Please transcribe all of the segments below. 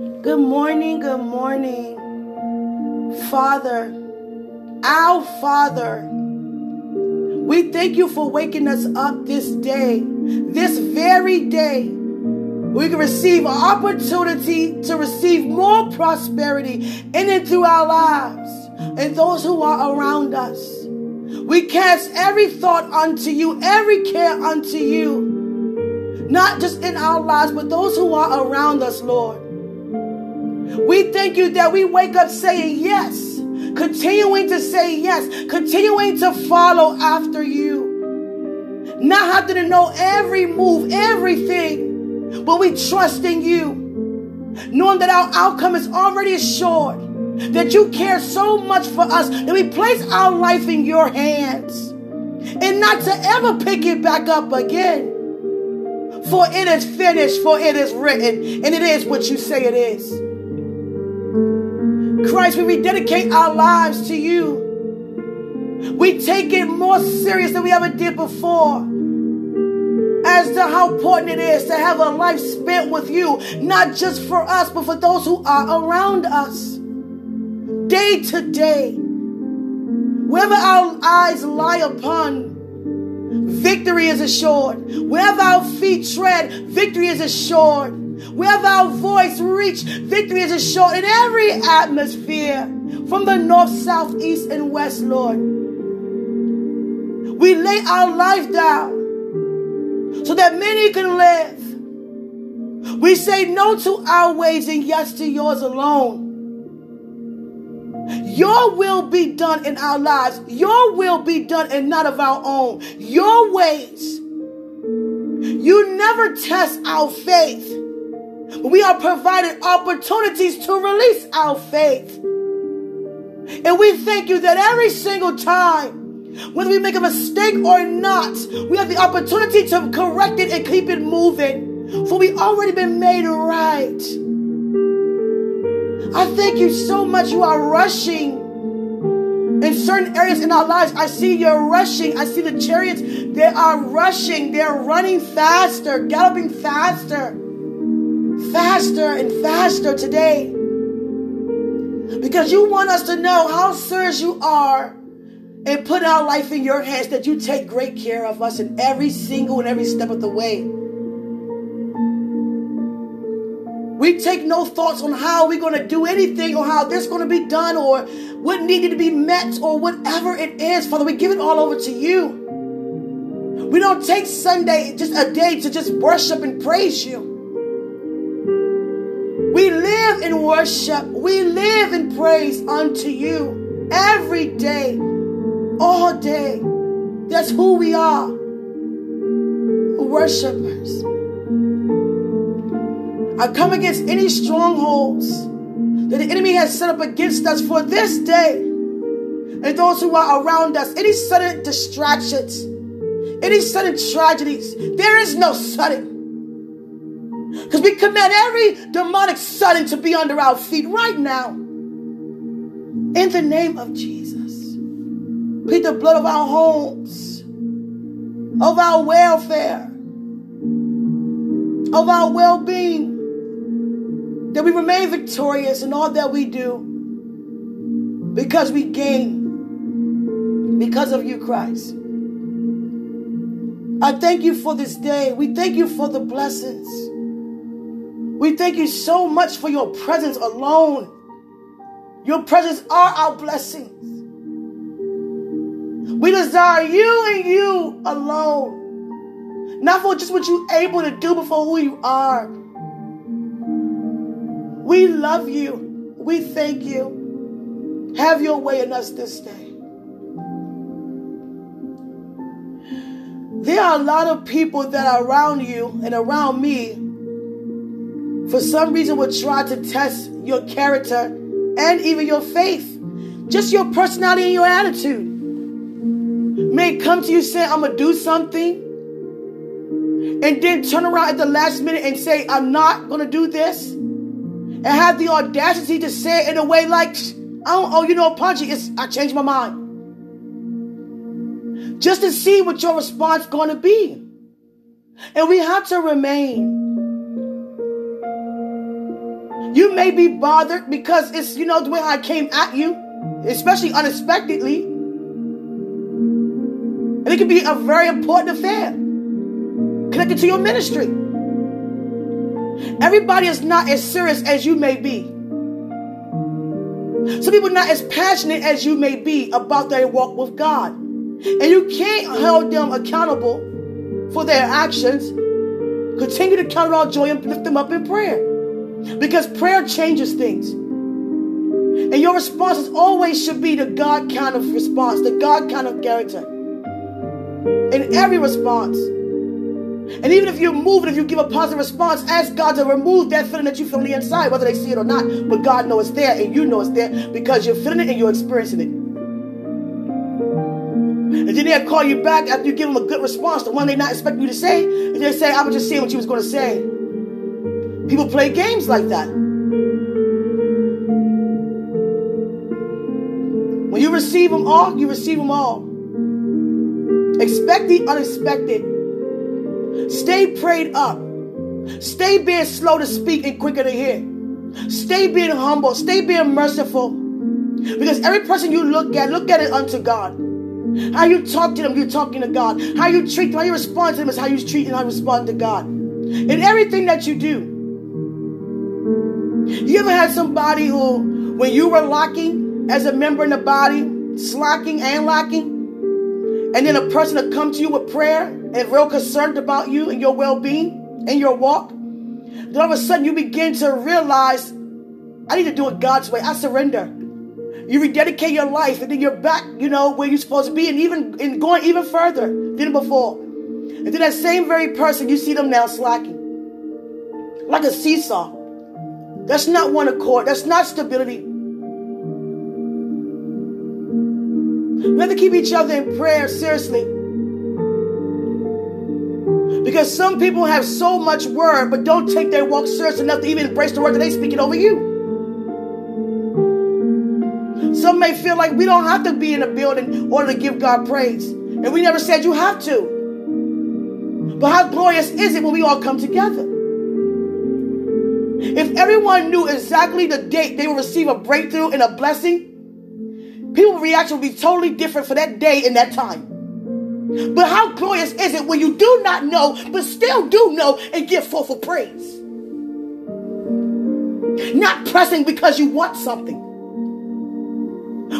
Good morning, good morning, Father, our Father. We thank you for waking us up this day, this very day. We can receive an opportunity to receive more prosperity in and through our lives and those who are around us. We cast every thought unto you, every care unto you, not just in our lives, but those who are around us, Lord. We thank you that we wake up saying yes, continuing to say yes, continuing to follow after you. Not having to know every move, everything, but we trust in you, knowing that our outcome is already assured, that you care so much for us that we place our life in your hands and not to ever pick it back up again. For it is finished, for it is written, and it is what you say it is. Christ, we rededicate our lives to you. We take it more serious than we ever did before as to how important it is to have a life spent with you, not just for us, but for those who are around us. Day to day, wherever our eyes lie upon, victory is assured. Wherever our feet tread, victory is assured. Wherever our voice reach, victory is assured in every atmosphere, from the north, south, east, and west, Lord. We lay our life down so that many can live. We say no to our ways and yes to yours alone. Your will be done in our lives. Your will be done and not of our own. Your ways. You never test our faith. We are provided opportunities to release our faith. And we thank you that every single time, whether we make a mistake or not, we have the opportunity to correct it and keep it moving. For we already been made right. I thank you so much. You are rushing in certain areas in our lives. I see you're rushing. I see the chariots. They are rushing. They're running faster, galloping faster faster and faster today. Because you want us to know how serious you are and put our life in your hands that you take great care of us in every single and every step of the way. We take no thoughts on how we're going to do anything or how this is going to be done or what needed to be met or whatever it is. Father, we give it all over to you. We don't take Sunday just a day to just worship and praise you. In worship. We live in praise unto you every day, all day. That's who we are. Worshippers. I come against any strongholds that the enemy has set up against us for this day and those who are around us. Any sudden distractions, any sudden tragedies. There is no sudden. Because we command every demonic sudden to be under our feet right now. In the name of Jesus. Plead the blood of our homes, of our welfare, of our well being, that we remain victorious in all that we do because we gain because of you, Christ. I thank you for this day. We thank you for the blessings. We thank you so much for your presence alone. Your presence are our blessings. We desire you and you alone. Not for just what you're able to do, but for who you are. We love you. We thank you. Have your way in us this day. There are a lot of people that are around you and around me for some reason will try to test your character and even your faith. Just your personality and your attitude. May come to you saying, I'm going to do something. And then turn around at the last minute and say, I'm not going to do this. And have the audacity to say it in a way like, oh, oh you know, Punchy, it's, I changed my mind. Just to see what your response going to be. And we have to remain You may be bothered because it's, you know, the way I came at you, especially unexpectedly. And it can be a very important affair connected to your ministry. Everybody is not as serious as you may be. Some people are not as passionate as you may be about their walk with God. And you can't hold them accountable for their actions. Continue to count it all joy and lift them up in prayer. Because prayer changes things. And your responses always should be the God kind of response, the God kind of character. In every response. And even if you're moved, if you give a positive response, ask God to remove that feeling that you feel on the inside, whether they see it or not. But God knows it's there and you know it's there because you're feeling it and you're experiencing it. And then they'll call you back after you give them a good response, the one they're not expecting you to say. And they say, I was just saying what you was going to say. People play games like that. When you receive them all, you receive them all. Expect the unexpected. Stay prayed up. Stay being slow to speak and quicker to hear. Stay being humble. Stay being merciful. Because every person you look at, look at it unto God. How you talk to them, you're talking to God. How you treat them, how you respond to them is how you treat and how you respond to God. In everything that you do. You ever had somebody who, when you were lacking as a member in the body, slacking and lacking, and then a person to come to you with prayer and real concerned about you and your well-being and your walk, then all of a sudden you begin to realize, I need to do it God's way. I surrender. You rededicate your life, and then you're back, you know, where you're supposed to be, and even and going even further than before. And then that same very person, you see them now slacking. Like a seesaw. That's not one accord. That's not stability. We have to keep each other in prayer, seriously. Because some people have so much word, but don't take their walk serious enough to even embrace the word that they speaking over you. Some may feel like we don't have to be in a building in order to give God praise. And we never said you have to. But how glorious is it when we all come together? If everyone knew exactly the date they will receive a breakthrough and a blessing, people's reaction would be totally different for that day and that time. But how glorious is it when you do not know, but still do know and give forth a praise? Not pressing because you want something,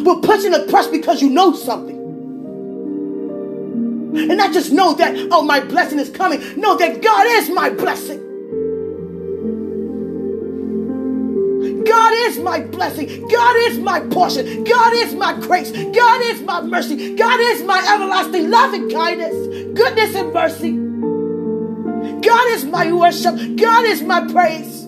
but pushing the press because you know something. And not just know that, oh, my blessing is coming. Know that God is my blessing. God is my blessing. God is my portion. God is my grace. God is my mercy. God is my everlasting love and kindness, goodness and mercy. God is my worship. God is my praise.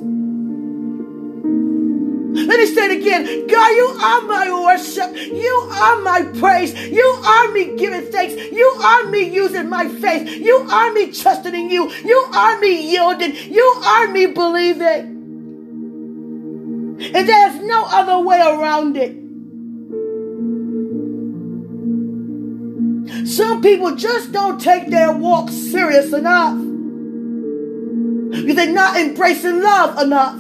Let me say it again. God, you are my worship. You are my praise. You are me giving thanks. You are me using my faith. You are me trusting in you. You are me yielding. You are me believing. And there's no other way around it. Some people just don't take their walk serious enough. Because they're not embracing love enough.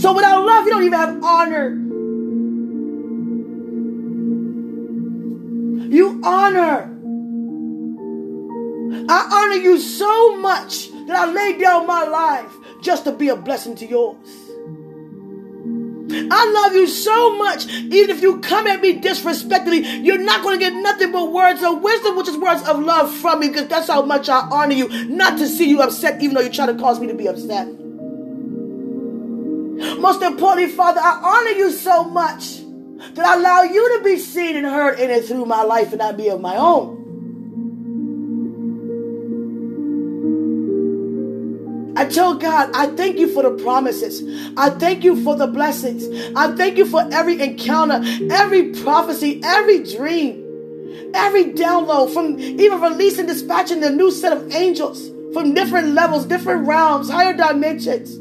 So without love, you don't even have honor. You honor. I honor you so much that I lay down my life just to be a blessing to yours. I love you so much. Even if you come at me disrespectfully, you're not going to get nothing but words of wisdom, which is words of love from me, because that's how much I honor you. Not to see you upset, even though you try to cause me to be upset. Most importantly, Father, I honor you so much that I allow you to be seen and heard in and through my life and not be of my own. I tell God, I thank you for the promises. I thank you for the blessings. I thank you for every encounter, every prophecy, every dream, every download from even releasing, dispatching the new set of angels from different levels, different realms, higher dimensions.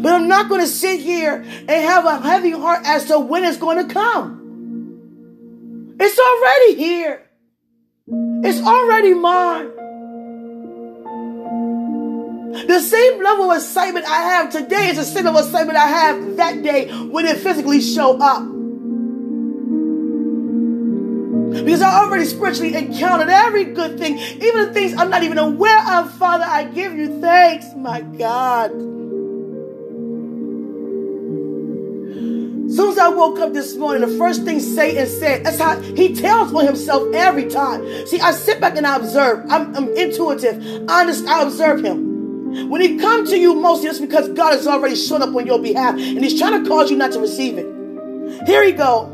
But I'm not going to sit here and have a heavy heart as to when it's going to come. It's already here. It's already mine. The same level of excitement I have today is the same level of excitement I have that day when it physically show up. Because I already spiritually encountered every good thing, even the things I'm not even aware of. Father, I give you thanks, my God. As soon as I woke up this morning, the first thing Satan said, that's how he tells on himself every time. See, I sit back and I observe. I'm, I'm intuitive. Honest, I observe him. When he comes to you mostly, it's because God has already shown up on your behalf and he's trying to cause you not to receive it. Here we go.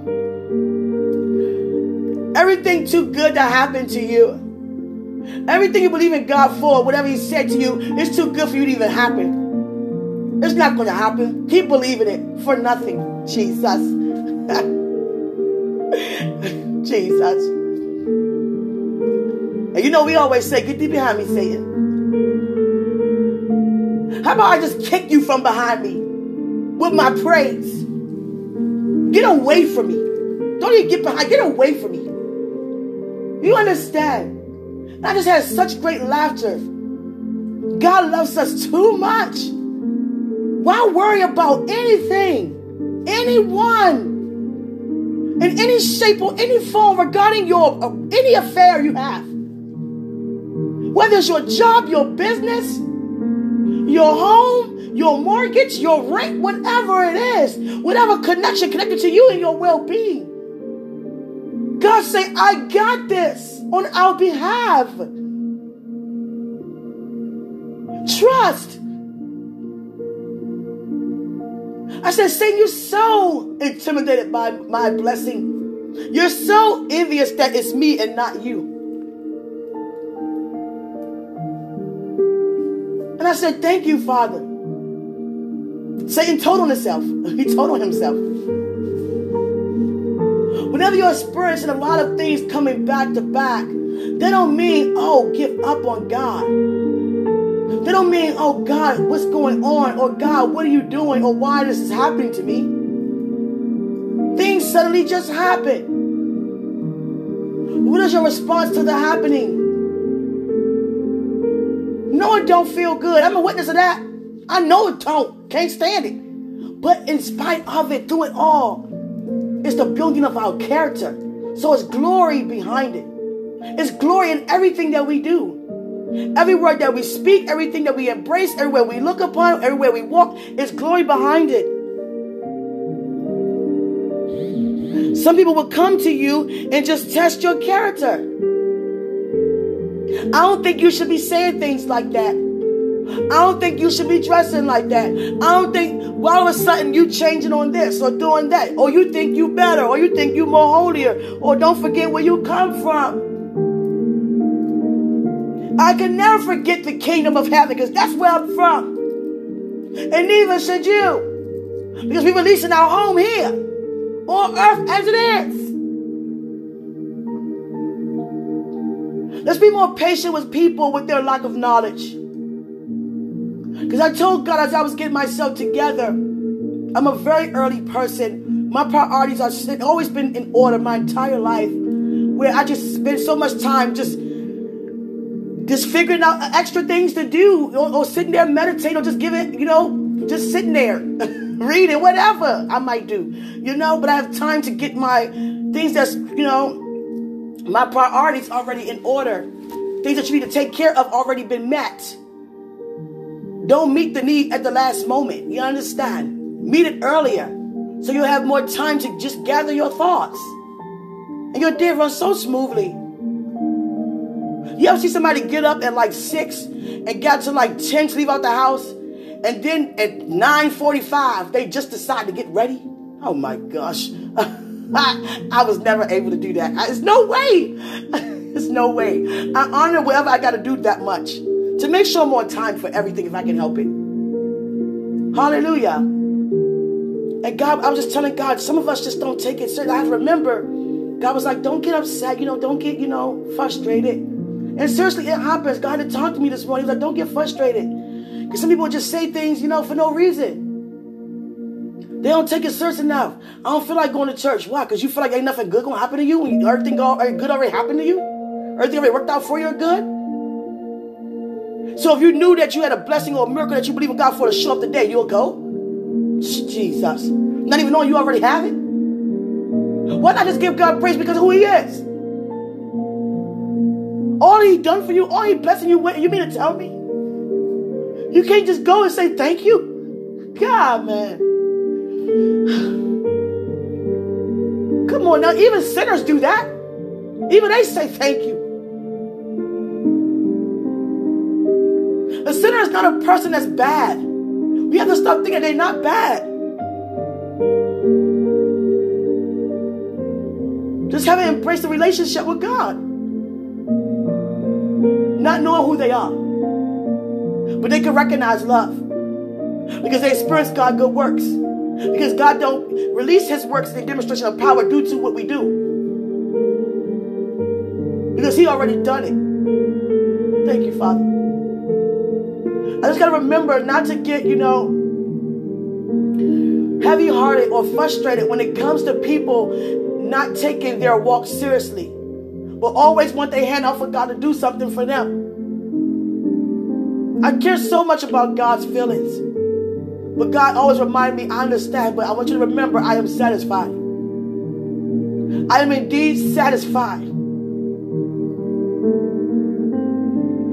Everything too good to happen to you. Everything you believe in God for, whatever He said to you, is too good for you to even happen. It's not going to happen. Keep believing it for nothing. Jesus. Jesus. And you know, we always say, Get behind me, Satan. How about I just kick you from behind me with my praise? Get away from me. Don't even get behind. Get away from me. You understand? I just had such great laughter. God loves us too much. Why worry about anything, anyone, in any shape or any form regarding your uh, any affair you have? Whether it's your job, your business, your home, your mortgage, your rent, whatever it is, whatever connection connected to you and your well-being. God say, I got this on our behalf. Trust. I said, Satan, you're so intimidated by my blessing. You're so envious that it's me and not you. I said, Thank you, Father. Satan told on himself. He told on himself. Whenever you're experiencing a lot of things coming back to back, they don't mean, oh, give up on God. They don't mean, oh, God, what's going on? Or God, what are you doing? Or why this is happening to me? Things suddenly just happen. What is your response to the happening? No, it don't feel good. I'm a witness of that. I know it don't. Can't stand it. But in spite of it, through it all, it's the building of our character. So it's glory behind it. It's glory in everything that we do. Every word that we speak, everything that we embrace, everywhere we look upon, everywhere we walk, it's glory behind it. Some people will come to you and just test your character. I don't think you should be saying things like that. I don't think you should be dressing like that. I don't think well, all of a sudden you changing on this or doing that, or you think you better, or you think you more holier, or don't forget where you come from. I can never forget the kingdom of heaven because that's where I'm from. And neither should you. Because we're releasing our home here on earth as it is. Let's be more patient with people with their lack of knowledge. Because I told God as I was getting myself together, I'm a very early person. My priorities are always been in order my entire life, where I just spend so much time just just figuring out extra things to do, or, or sitting there meditating, or just giving, you know, just sitting there, reading, whatever I might do, you know. But I have time to get my things that's, you know, my priorities already in order. Things that you need to take care of already been met. Don't meet the need at the last moment. You understand? Meet it earlier so you'll have more time to just gather your thoughts. And your day runs so smoothly. You ever see somebody get up at like 6 and got to like 10 to leave out the house? And then at 9.45, they just decide to get ready? Oh my gosh. I, was never able to do that. There's no way. There's no way. I honor whatever I got to do that much to make sure I'm time for everything if I can help it. Hallelujah. And God, I was just telling God, some of us just don't take it seriously. I remember God was like, don't get upset, you know, don't get, you know, frustrated. And seriously, it happens. God had talked to me this morning. He's like, don't get frustrated. Because some people just say things, you know, for no reason. They don't take it serious enough. I don't feel like going to church. Why? Because you feel like ain't nothing good to happen to you. When everything eh, good already happened to you. Everything already worked out for you good. So if you knew that you had a blessing or a miracle that you believe in God for to show up today, you'll go. Jesus. Not even knowing you already have it. Why not just give God praise because of who He is? All He done for you, all He blessing you with, you mean to tell me? You can't just go and say thank you? God, man. Come on now, even sinners do that. Even they say thank you. A sinner is not a person that's bad. We have to stop thinking they're not bad. Just haven't embraced the relationship with God. Not knowing who they are. But they can recognize love. Because they experience God good works. Because God don't release his works in demonstration of power due to what we do. Because he already done it. Thank you, Father. I just got to remember not to get, you know, heavy hearted or frustrated when it comes to people not taking their walk seriously, but always want their hand out for God to do something for them. I care so much about God's feelings. But God always remind me, I understand, but I want you to remember I am satisfied. I am indeed satisfied.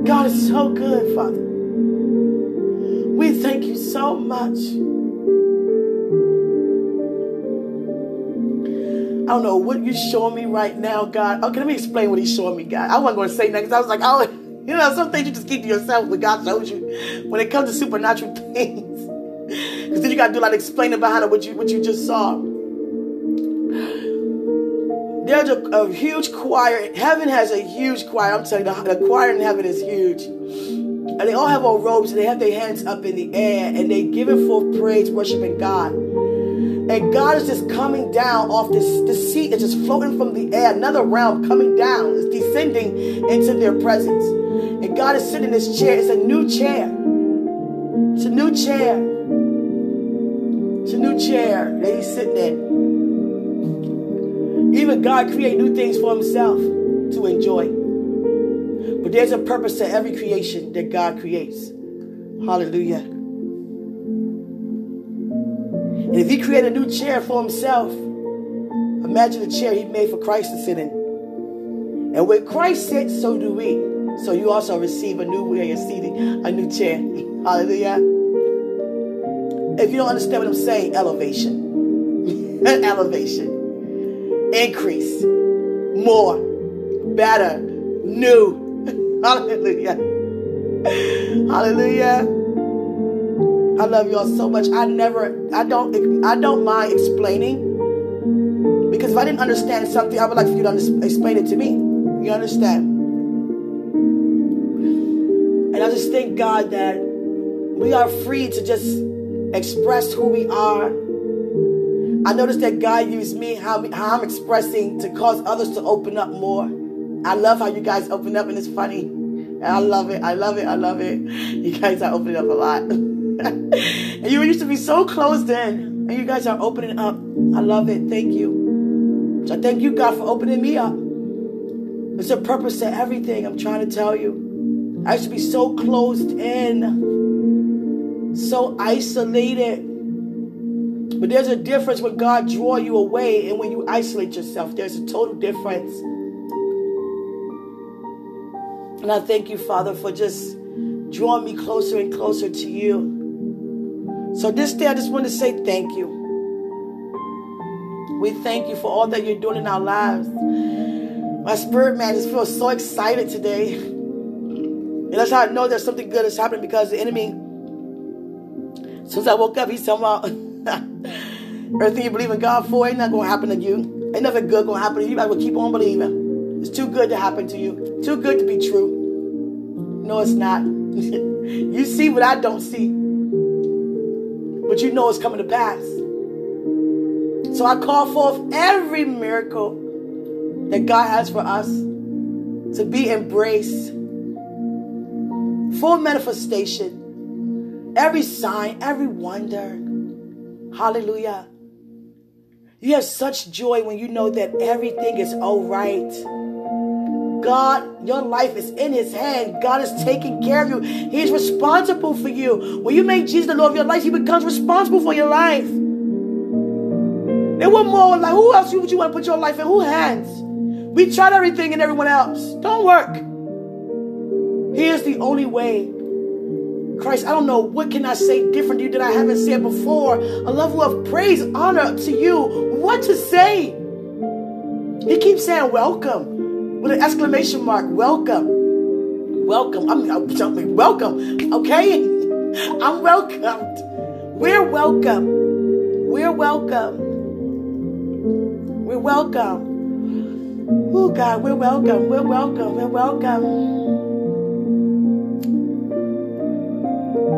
God is so good, Father. We thank you so much. I don't know what you're showing me right now, God. Okay, let me explain what he's showing me, God. I wasn't going to say that because I was like, oh, you know, some things you just keep to yourself when God shows you. When it comes to supernatural things. Because then you got to do a lot of explaining behind what you, what you just saw. There's a, a huge choir. Heaven has a huge choir. I'm telling you, the, the choir in heaven is huge. And they all have on robes and they have their hands up in the air and they giving forth praise, worshiping God. And God is just coming down off this, this seat is just floating from the air. Another realm coming down, is descending into their presence. And God is sitting in this chair. It's a new chair. It's a new chair. It's a new chair that he's sitting in. Even God create new things for himself to enjoy. But there's a purpose to every creation that God creates. Hallelujah. And if he created a new chair for himself, imagine the chair he made for Christ to sit in. And when Christ sits, so do we. So you also receive a new way of seating, a new chair. Hallelujah. If you don't understand what I'm saying, elevation. elevation. Increase. More. Better. New. Hallelujah. Hallelujah. I love y'all so much. I never, I don't, I don't mind explaining because if I didn't understand something, I would like for you to explain it to me. You understand? And I just thank God that we are free to just express who we are. I noticed that God used me, how, how I'm expressing to cause others to open up more. I love how you guys open up, and it's funny. And I love it. I love it. I love it. You guys are opening up a lot. and you used to be so closed in, and you guys are opening up. I love it. Thank you. So thank you, God, for opening me up. There's a purpose to everything I'm trying to tell you. I used to be so closed in, so isolated. But there's a difference when God draw you away and when you isolate yourself. There's a total difference. And I thank you, Father, for just drawing me closer and closer to you. So this day, I just want to say thank you. We thank you for all that you're doing in our lives. My spirit man just feels so excited today. And that's how I know that something good is happening because the enemy, soon as I woke up, he's talking about everything you believe in God for ain't not going to happen to you. Ain't nothing good going to happen to you. You might keep on believing. It's too good to happen to you. Too good to be true. No, it's not. you see what I don't see. But you know it's coming to pass. So I call forth every miracle that God has for us to be embraced. Full manifestation. Every sign, every wonder. Hallelujah. You have such joy when you know that everything is all right. God, your life is in His hand. God is taking care of you. He's responsible for you. When you make Jesus the Lord of your life, He becomes responsible for your life. There were more like who else would you want to put your life in? Who hands? We tried everything and everyone else. Don't work. He is the only way. Christ, I don't know what can I say different to you that I haven't said before. A level of praise, honor to you. What to say? He keeps saying welcome with an exclamation mark. Welcome. Welcome. I'm, I'm welcome. Okay? I'm welcomed. We're welcome. We're welcome. We're welcome. Oh God, we're welcome. We're welcome. We're welcome.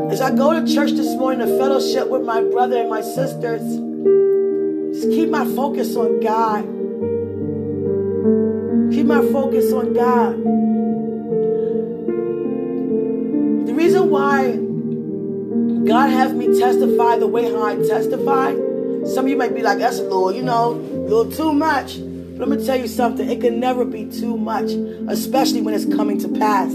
As I go to church this morning to fellowship with my brother and my sisters, just keep my focus on God. Keep my focus on God. The reason why God has me testify the way how I testify, some of you might be like, that's a little, you know, a little too much. But let me tell you something, it can never be too much, especially when it's coming to pass.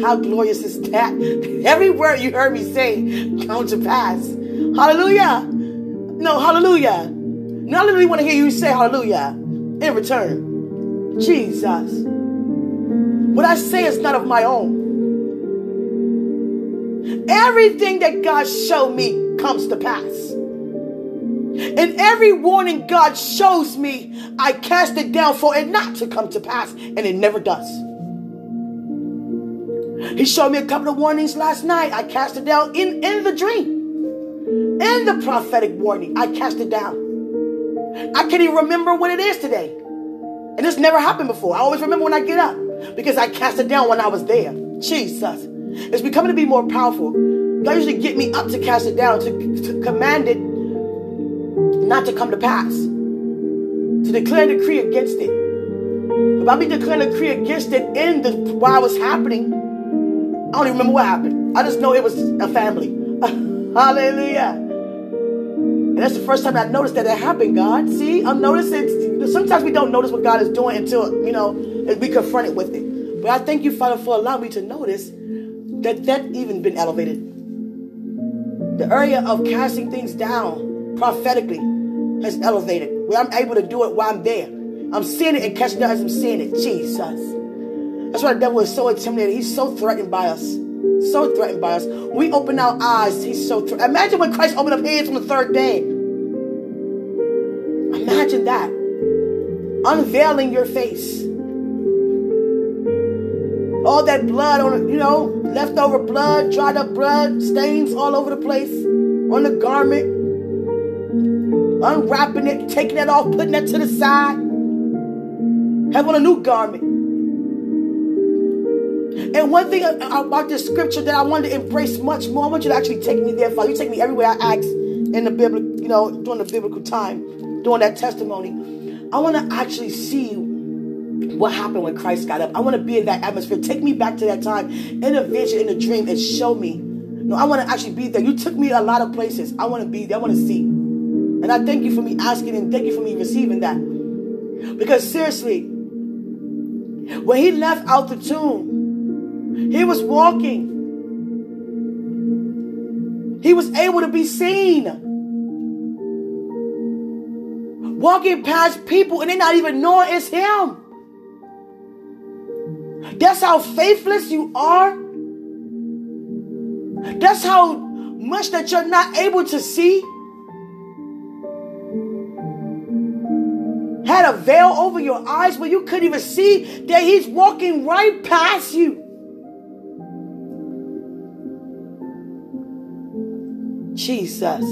How glorious is that? Every word you heard me say come to pass. Hallelujah. No, hallelujah. Not only want to hear you say hallelujah in return. Jesus. What I say is not of my own. Everything that God showed me comes to pass. And every warning God shows me, I cast it down for it not to come to pass, and it never does. He showed me a couple of warnings last night. I cast it down in, in the dream. In the prophetic warning, I cast it down. I can't even remember what it is today. And this never happened before. I always remember when I get up because I cast it down when I was there. Jesus. It's becoming to be more powerful. God usually get me up to cast it down, to, to command it not to come to pass, to declare a decree against it. If I be declaring a decree against it in the while it was happening, I don't even remember what happened. I just know it was a family. Hallelujah. And that's the first time I noticed that it happened, God. See, I'm noticing. Sometimes we don't notice what God is doing until, you know, we confronted with it. But I thank you, Father, for allowing me to notice that that even been elevated. The area of casting things down prophetically has elevated. Where I'm able to do it while I'm there. I'm seeing it and catching it as I'm seeing it. Jesus. That's why the devil is so intimidated. He's so threatened by us. So threatened by us. We open our eyes. He's so threatened. Imagine when Christ opened up his on the third day. Imagine that. Unveiling your face. All that blood on you know, leftover blood, dried up blood, stains all over the place on the garment unwrapping it, taking it off, putting it to the side, having a new garment. And one thing about this scripture that I wanted to embrace much more, I want you to actually take me there, Father. You take me everywhere I ask in the biblical, you know, during the biblical time, during that testimony. I want to actually see what happened when Christ got up. I want to be in that atmosphere. Take me back to that time in a vision, in a dream, and show me. No, I want to actually be there. You took me a lot of places. I want to be there. I want to see. And I thank you for me asking and thank you for me receiving that. Because seriously, when he left out the tomb, he was walking. He was able to be seen. Walking past people and they not even knowing it's him. That's how faithless you are. That's how much that you're not able to see. Had a veil over your eyes where you couldn't even see that he's walking right past you. Jesus.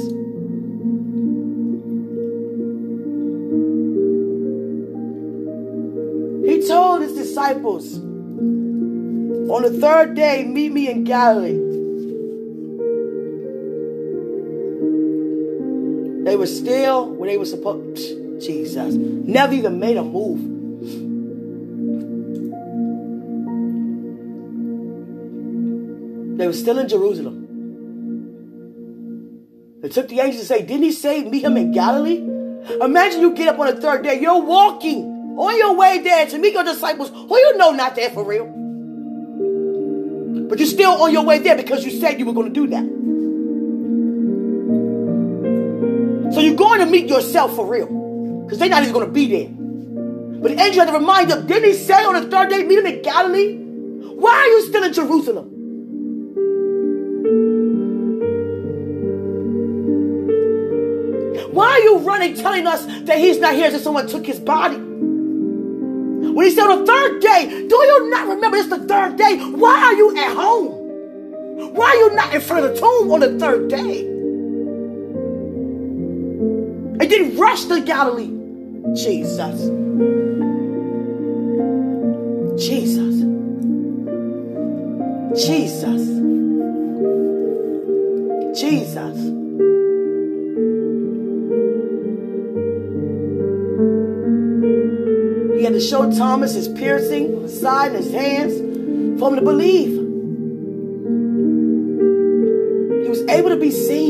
He told his disciples, on the third day, meet me in Galilee. They were still where they were supposed Jesus. Never even made a move. They were still in Jerusalem. They took the angels to say, Didn't he say meet him in Galilee? Imagine you get up on the third day, you're walking On your way there to meet your disciples who you know not there for real. But you're still on your way there because you said you were going to do that. So you're going to meet yourself for real. Because they're not even going to be there. But the angel had to remind them, didn't he say on the third day, meet him in Galilee? Why are you still in Jerusalem? Why are you running telling us that he's not here since someone took his body? When he said on the third day, do you not remember it's the third day? Why are you at home? Why are you not in front of the tomb on the third day? And didn't rush to Galilee. Jesus. Jesus. Jesus. Jesus. He had to show Thomas his piercing on the side and his hands for him to believe. He was able to be seen.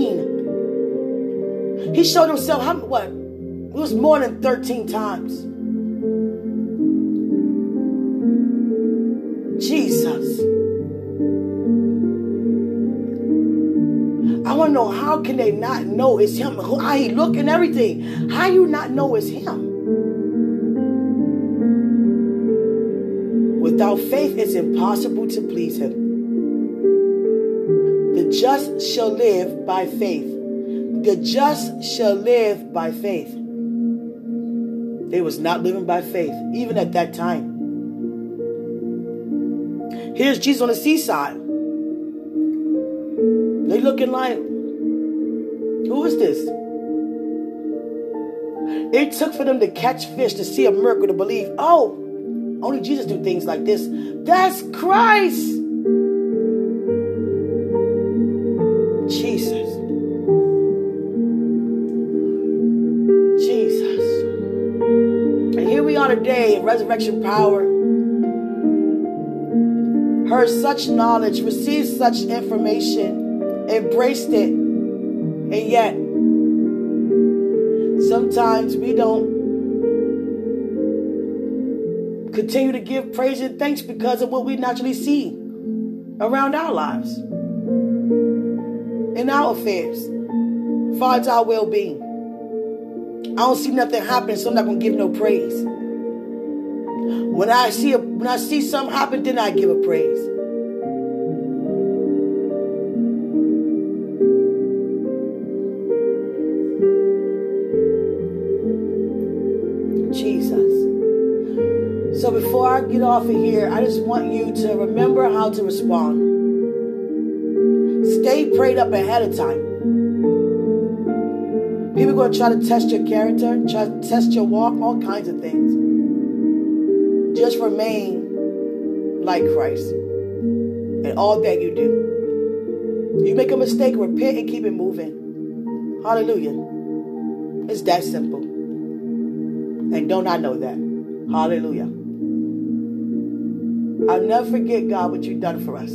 He showed himself how what? It was more than 13 times. Jesus. I want to know how can they not know it's him? How he look and everything. How you not know it's him? Without faith, it's impossible to please him. The just shall live by faith. The just shall live by faith. They was not living by faith, even at that time. Here's Jesus on the seaside. They looking like, who is this? It took for them to catch fish to see a miracle to believe, oh, only Jesus do things like this. That's Christ. Resurrection power. Heard such knowledge, received such information, embraced it, and yet sometimes we don't continue to give praise and thanks because of what we naturally see around our lives, in our affairs, far as our well being. I don't see nothing happening, so I'm not gonna give no praise. When I see a, when I see something happen, then I give a praise. Jesus. So before I get off of here, I just want you to remember how to respond. Stay prayed up ahead of time. People are going to try to test your character, try to test your walk, all kinds of things. Just remain like Christ in all that you do. You make a mistake, repent and keep it moving. Hallelujah. It's that simple. And don't I know that? Hallelujah. I'll never forget, God, what you've done for us.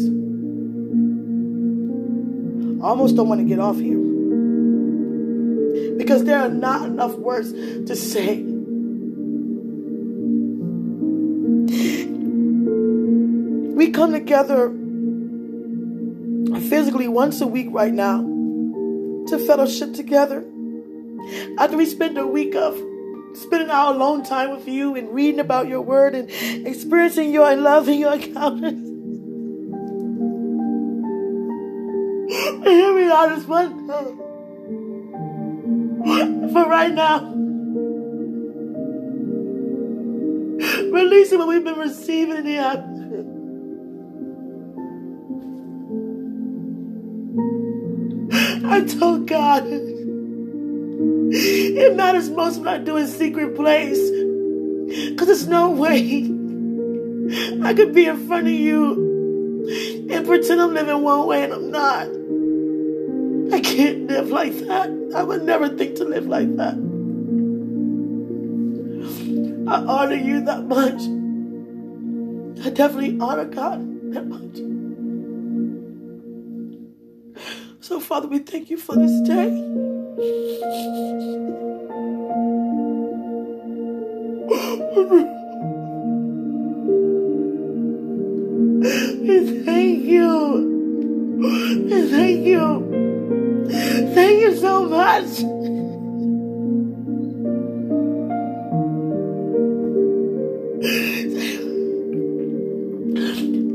I almost don't want to get off here because there are not enough words to say. Come together physically once a week right now to fellowship together. After we spend a week of spending our alone time with you and reading about your word and experiencing your love and your encounters. Here we are this one. For right now, releasing what we've been receiving in the atmosphere. I told God it matters most when I do in secret place. Because there's no way I could be in front of you and pretend I'm living one way and I'm not. I can't live like that. I would never think to live like that. I honor you that much. I definitely honor God that much. So, Father, we thank you for this day. Thank you. Thank you. Thank you so much.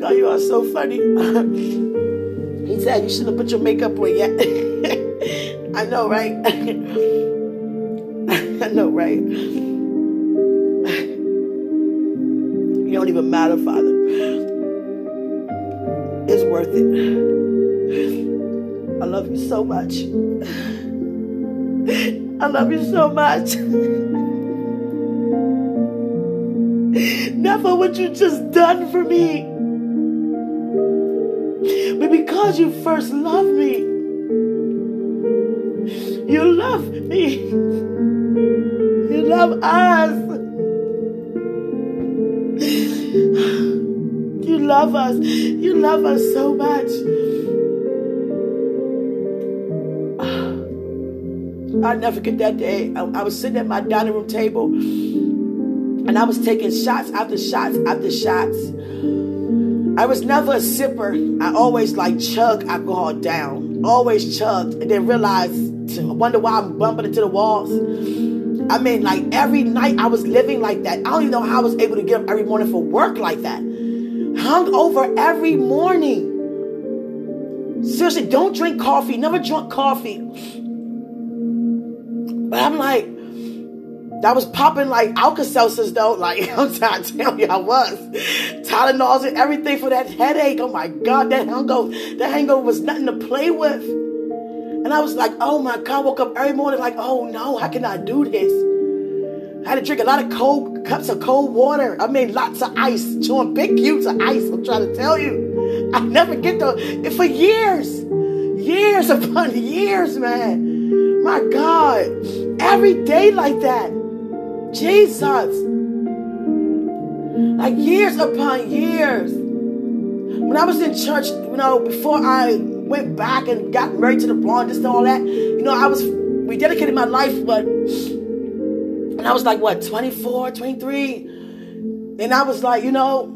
God, you are so funny. said you should have put your makeup on yet. I know, right? I know, right? You don't even matter, Father. It's worth it. I love you so much. I love you so much. Never what you just done for me, because you first loved me. You love me. You love us. You love us. You love us so much. I'll never forget that day. I, I was sitting at my dining room table and I was taking shots after shots after shots. I was never a sipper. I always like chug alcohol down. Always chugged and then realized, I wonder why I'm bumping into the walls. I mean, like every night I was living like that. I don't even know how I was able to get up every morning for work like that. Hung over every morning. Seriously, don't drink coffee. Never drunk coffee. But I'm like, that was popping like Alka-Seltzers though. Like I'm trying to tell you, I was Tylenols and everything for that headache. Oh my God, that hangover, that hangover was nothing to play with. And I was like, oh my God, I woke up every morning like, oh no, I do this? I had to drink a lot of cold cups of cold water. I made lots of ice, chewing big cubes of ice. I'm trying to tell you. I never get the for years. Years upon years, man. My God. Every day like that. Jesus. Like years upon years. When I was in church, you know, before I went back and got married to the blonde, and all that, you know, I was rededicated my life, but and I was like, what, 24, 23? And I was like, you know,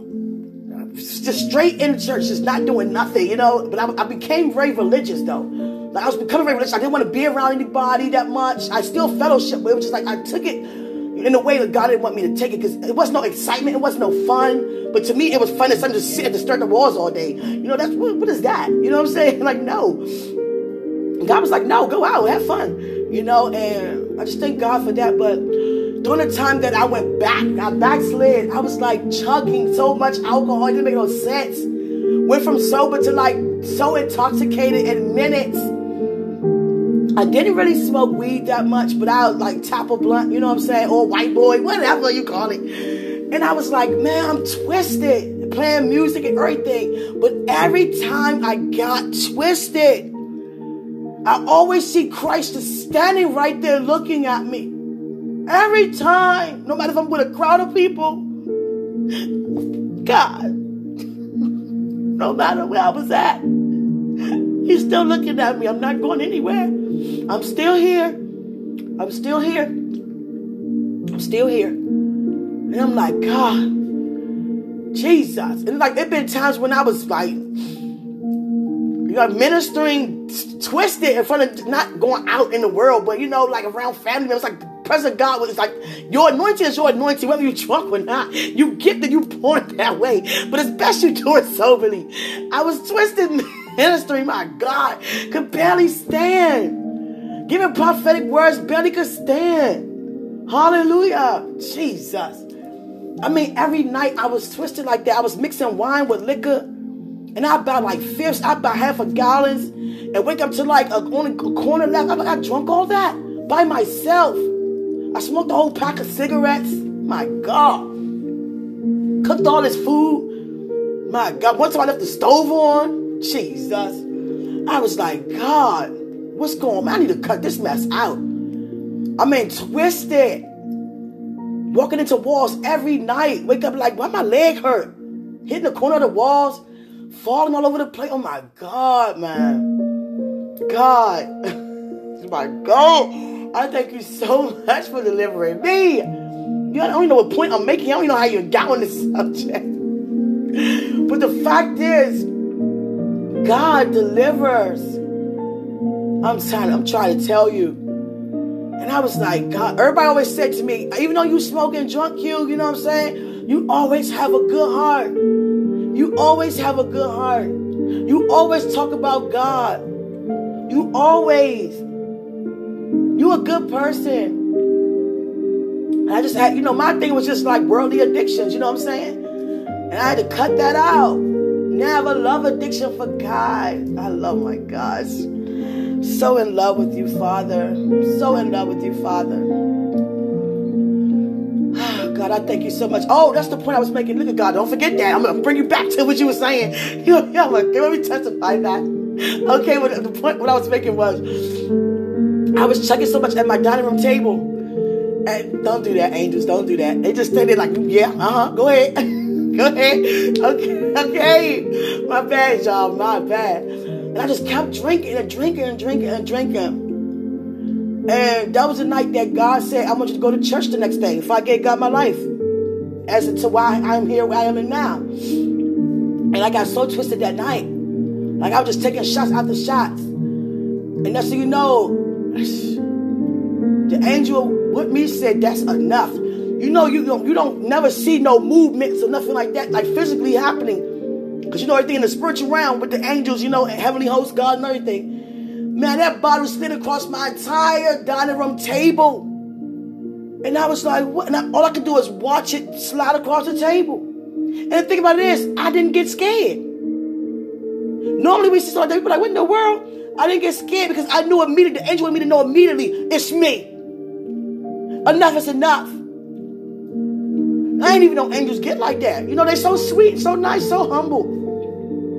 just straight in church, just not doing nothing, you know. But I, I became very religious, though. Like I was becoming very religious. I didn't want to be around anybody that much. I still fellowship, but it was just like I took it in a way that God didn't want me to take it because it was no excitement, it was no fun. But to me, it was fun as something to sit and to stir the walls all day. You know, that's what, what is that? You know what I'm saying? Like, no. God was like, no, go out, have fun. You know, and I just thank God for that. But during the time that I went back, I backslid, I was like chugging so much alcohol, it didn't make no sense. Went from sober to like so intoxicated in minutes. I didn't really smoke weed that much, but I would like tap a blunt, you know what I'm saying, or white boy, whatever you call it. And I was like, man, I'm twisted, playing music and everything. But every time I got twisted, I always see Christ just standing right there looking at me. Every time, no matter if I'm with a crowd of people, God, no matter where I was at, He's still looking at me. I'm not going anywhere. I'm still here. I'm still here. I'm still here. And I'm like, God, Jesus. And like, there been times when I was like, you know, ministering twisted in front of, not going out in the world, but you know, like around family members, like presence of God was like your anointing is your anointing, whether you're drunk or not. You get that you point that way, but it's best you do it soberly. I was twisted ministry, my God, could barely stand. Giving prophetic words, barely could stand. Hallelujah. Jesus. I mean, every night I was twisted like that. I was mixing wine with liquor. And I bought like fifths, I bought half a gallons and wake up to like a, only a corner left. I, I drunk all that by myself. I smoked a whole pack of cigarettes. My God. Cooked all this food. My God. One time I left the stove on. Jesus. I was like, God, what's going on? I need to cut this mess out. I mean, twisted. Walking into walls every night. Wake up like, why my leg hurt? Hitting the corner of the walls. Falling all over the place. Oh my God, man. God. my God. I thank you so much for delivering me. You don't even know what point I'm making. I don't even know how you got on this subject. But the fact is, God delivers. I'm trying, I'm trying to tell you. And I was like, God, everybody always said to me, even though you smoking drunk, you, you know what I'm saying? You always have a good heart. You always have a good heart. You always talk about God. You always. You a good person. And I just had, you know, my thing was just like worldly addictions, you know what I'm saying? And I had to cut that out. A love addiction for God. I love my gosh. So in love with you, Father. So in love with you, Father. God, I thank you so much. Oh, that's the point I was making. Look at God. Don't forget that. I'm going to bring you back to what you were saying. You know, I'm like, let me testify that. Okay, what the point what I was making was I was checking so much at my dining room table. And don't do that, angels. Don't do that. They just stay there like, yeah, uh-huh. Go ahead. Go ahead. Okay, okay. My bad, y'all. My bad. And I just kept drinking and drinking and drinking and drinking. And that was the night that God said, I want you to go to church the next day if I gave God my life. As to why I'm here where I am now. And I got so twisted that night. Like I was just taking shots after shots. And that's so you know, the angel with me said, that's enough. You know, you don't, you don't never see no movements or nothing like that, like physically happening. Because you know everything in the spiritual realm with the angels, you know, and heavenly host, God and everything. Man, that bottle slid across my entire dining room table. And I was like, what? And I, all I could do is watch it slide across the table. And the thing about it is, I didn't get scared. Normally we start there, people like, what in the world? I didn't get scared because I knew immediately, the angel wanted me to know immediately, it's me. Enough is enough. I ain't even know angels get like that. You know, they're so sweet, so nice, so humble.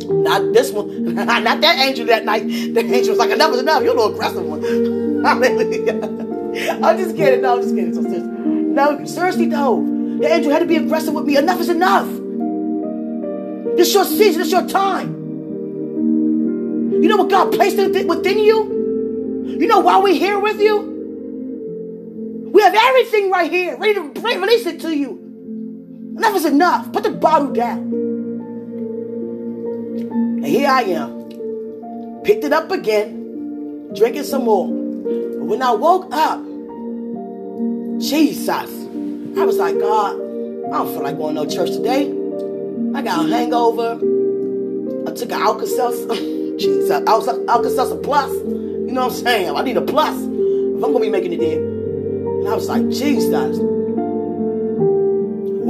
Not this one. Not that angel that night. The angel was like, enough is enough. You're a little aggressive one. Hallelujah. I'm just kidding. No, I'm just kidding. So seriously. No, seriously though. The angel had to be aggressive with me. Enough is enough. This is your season. This is your time. You know what God placed within you? You know why we're here with you? We have everything right here, ready to release it to you. Enough is enough. Put the bottle down. And here I am. Picked it up again, drinking some more. But when I woke up, Jesus, I was like, God, I don't feel like going to no church today. I got a hangover. I took an Alka-Seltzer. Jesus, Alka-Seltzer Plus. You know what I'm saying? I need a plus if I'm going to be making it there. And I was like, Jesus.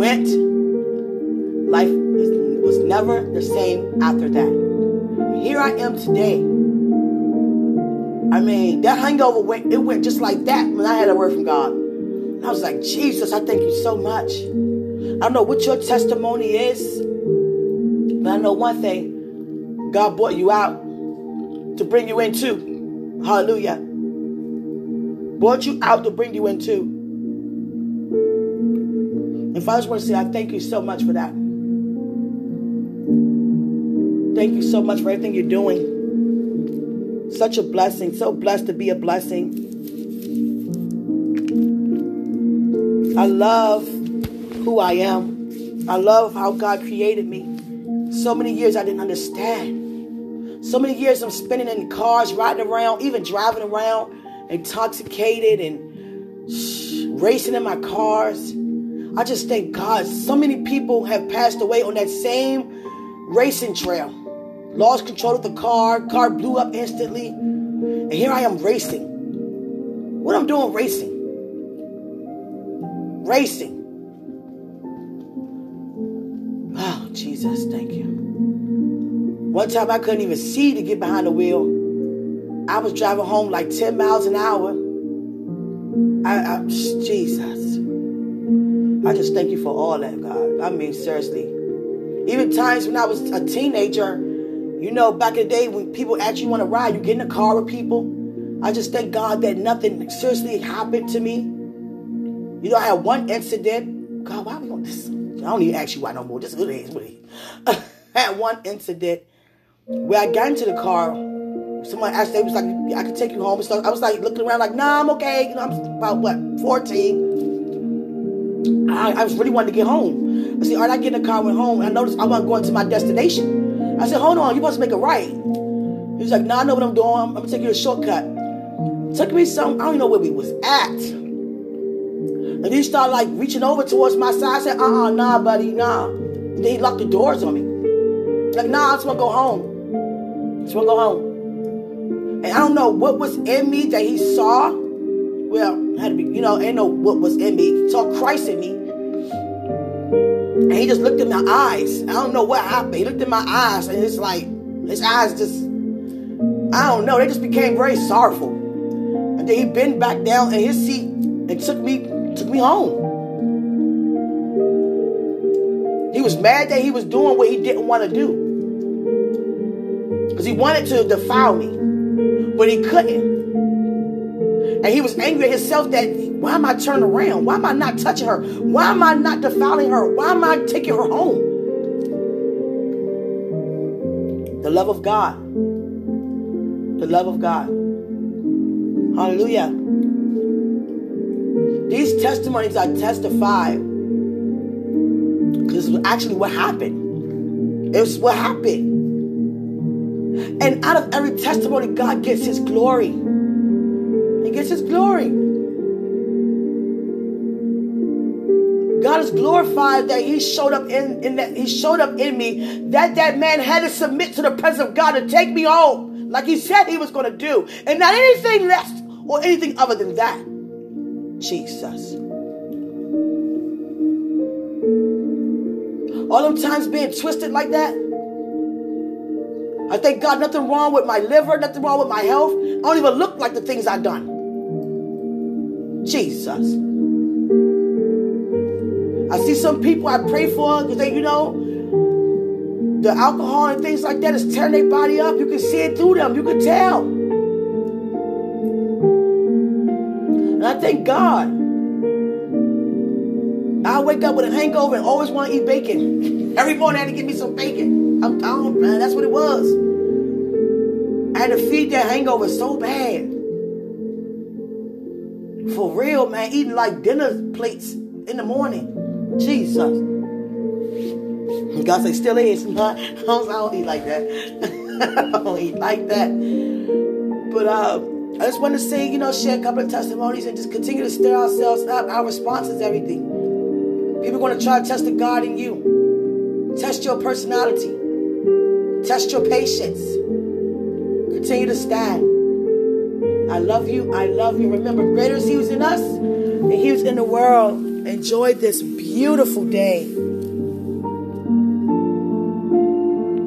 Went. Life was never the same after that here I am today. I mean, that hangover went, it went just like that when I had a word from God. And I was like, Jesus, I thank you so much. I don't know what your testimony is, but I know one thing. God brought you out to bring you into. Hallelujah. Brought you out to bring you into. And Father, I just want to say I thank you so much for that. Thank you so much for everything you're doing. Such a blessing. So blessed to be a blessing. I love who I am. I love how God created me. So many years I didn't understand. So many years I'm spending in cars, riding around, even driving around, intoxicated and racing in my cars. I just thank God. So many people have passed away on that same racing trail lost control of the car, car blew up instantly, and here I am racing. What I'm doing racing? Racing. Oh, Jesus, thank you. One time I couldn't even see to get behind the wheel. I was driving home like 10 miles an hour. I, I Jesus. I just thank you for all that, God. I mean, seriously. Even times when I was a teenager, you know, back in the day when people actually want to ride, you get in a car with people. I just thank God that nothing seriously happened to me. You know, I had one incident. God, why we on this? I don't even ask you why no more. This is it is. What it is. I had one incident where I got into the car. Someone asked, they was like, I can take you home and stuff. I was like looking around like, nah, I'm okay. You know, I'm about what, 14. I, I was really wanting to get home. I said, all right, I get in the car, went home. and I noticed I wasn't going to my destination. I said, hold on, you must make a right. He was like, "No, nah, I know what I'm doing. I'm, gonna take you a shortcut." Took me some. I don't know where we was at. And he started like reaching over towards my side. I said, "Uh, uh nah, buddy, nah." And then he locked the doors on me. Like, nah, I just wanna go home. I just wanna go home. And I don't know what was in me that he saw. Well, had to be, you know, ain't know what was in me. Saw Christ in me. And he just looked in my eyes. I don't know what happened. He looked in my eyes, and it's like his eyes just, I don't know, they just became very sorrowful. And then he bent back down in his seat and took me, took me home. He was mad that he was doing what he didn't want to do. Because he wanted to defile me but he couldn't. And he was angry at himself that why am I turning around? Why am I not touching her? Why am I not defiling her? Why am I taking her home? The love of God. The love of God. Hallelujah. These testimonies I testify because it's actually what happened. It's what happened. And out of every testimony, God gets his glory. Gets his glory. God is glorified that he showed up in, in that he showed up in me. That that man had to submit to the presence of God to take me home, like he said he was going to do, and not anything less or anything other than that. Jesus. All them times being twisted like that, I thank God nothing wrong with my liver, nothing wrong with my health. I don't even look like the things I've done. Jesus. I see some people I pray for because they, you know, the alcohol and things like that is tearing their body up. You can see it through them. You can tell. And I thank God. I wake up with a hangover and always want to eat bacon. Every morning I had to give me some bacon. I'm down, man. That's what it was. I had to feed that hangover so bad. For real, man. Eating like dinner plates in the morning. Jesus. God say still is. I don't, I don't eat like that. I don't eat like that. But uh, I just want to say, you know, share a couple of testimonies and just continue to stir ourselves up. Our response is everything. People going to try to test the God in you. Test your personality. Test your patience. Continue to stand. I love you. I love you. Remember, greater is He who's in us than He who's in the world. Enjoy this beautiful day.